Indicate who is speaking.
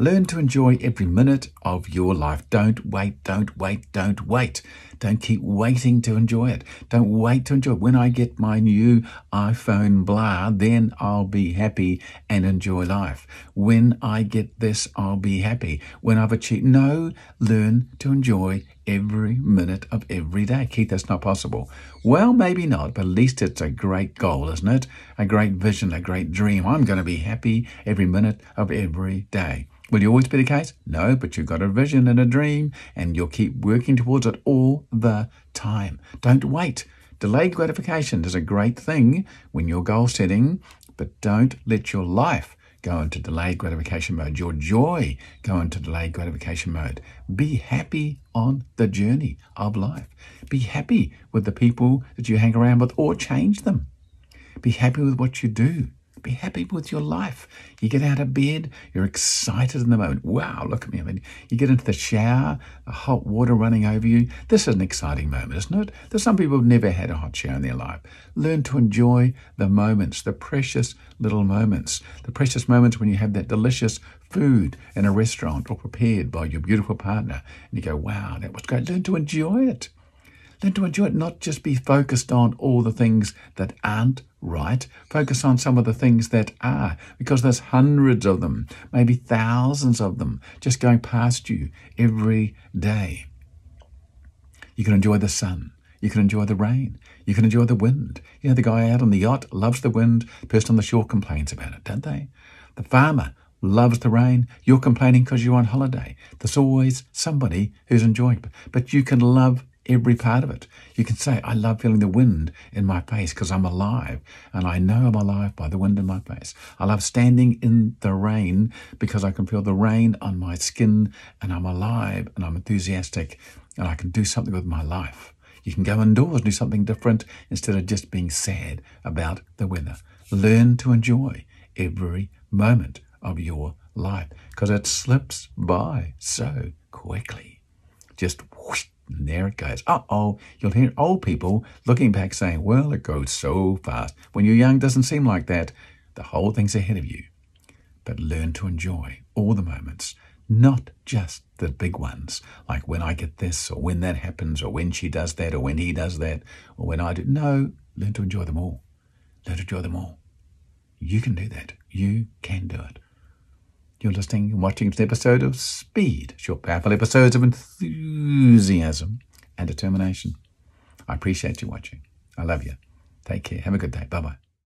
Speaker 1: Learn to enjoy every minute of your life. Don't wait, don't wait, don't wait. Don't keep waiting to enjoy it. Don't wait to enjoy it. When I get my new iPhone blah, then I'll be happy and enjoy life. When I get this, I'll be happy. When I've achieved, no, learn to enjoy every minute of every day. Keith, that's not possible. Well, maybe not, but at least it's a great goal, isn't it? A great vision, a great dream. I'm going to be happy every minute of every day. Will you always be the case? No, but you've got a vision and a dream, and you'll keep working towards it all the time. Don't wait. Delayed gratification is a great thing when you're goal setting, but don't let your life go into delayed gratification mode. Your joy go into delayed gratification mode. Be happy on the journey of life. Be happy with the people that you hang around with or change them. Be happy with what you do. Be happy with your life. You get out of bed, you're excited in the moment. Wow, look at me. I mean, you get into the shower, the hot water running over you. This is an exciting moment, isn't it? There's some people who've never had a hot shower in their life. Learn to enjoy the moments, the precious little moments, the precious moments when you have that delicious food in a restaurant or prepared by your beautiful partner. And you go, wow, that was great. Learn to enjoy it. Learn to enjoy it, not just be focused on all the things that aren't right. Focus on some of the things that are, because there's hundreds of them, maybe thousands of them, just going past you every day. You can enjoy the sun. You can enjoy the rain. You can enjoy the wind. You know, the guy out on the yacht loves the wind. The person on the shore complains about it, don't they? The farmer loves the rain. You're complaining because you're on holiday. There's always somebody who's enjoying it. But you can love every part of it. You can say, I love feeling the wind in my face because I'm alive and I know I'm alive by the wind in my face. I love standing in the rain because I can feel the rain on my skin and I'm alive and I'm enthusiastic and I can do something with my life. You can go indoors and do something different instead of just being sad about the weather. Learn to enjoy every moment of your life because it slips by so quickly. Just whoosh, and there it goes. Uh oh. You'll hear old people looking back saying, well, it goes so fast. When you're young, doesn't seem like that. The whole thing's ahead of you. But learn to enjoy all the moments, not just the big ones, like when I get this, or when that happens, or when she does that, or when he does that, or when I do. No, learn to enjoy them all. Learn to enjoy them all. You can do that. You can do it. You're listening and watching an episode of Speed, short, powerful episodes of enthusiasm and determination. I appreciate you watching. I love you. Take care. Have a good day. Bye bye.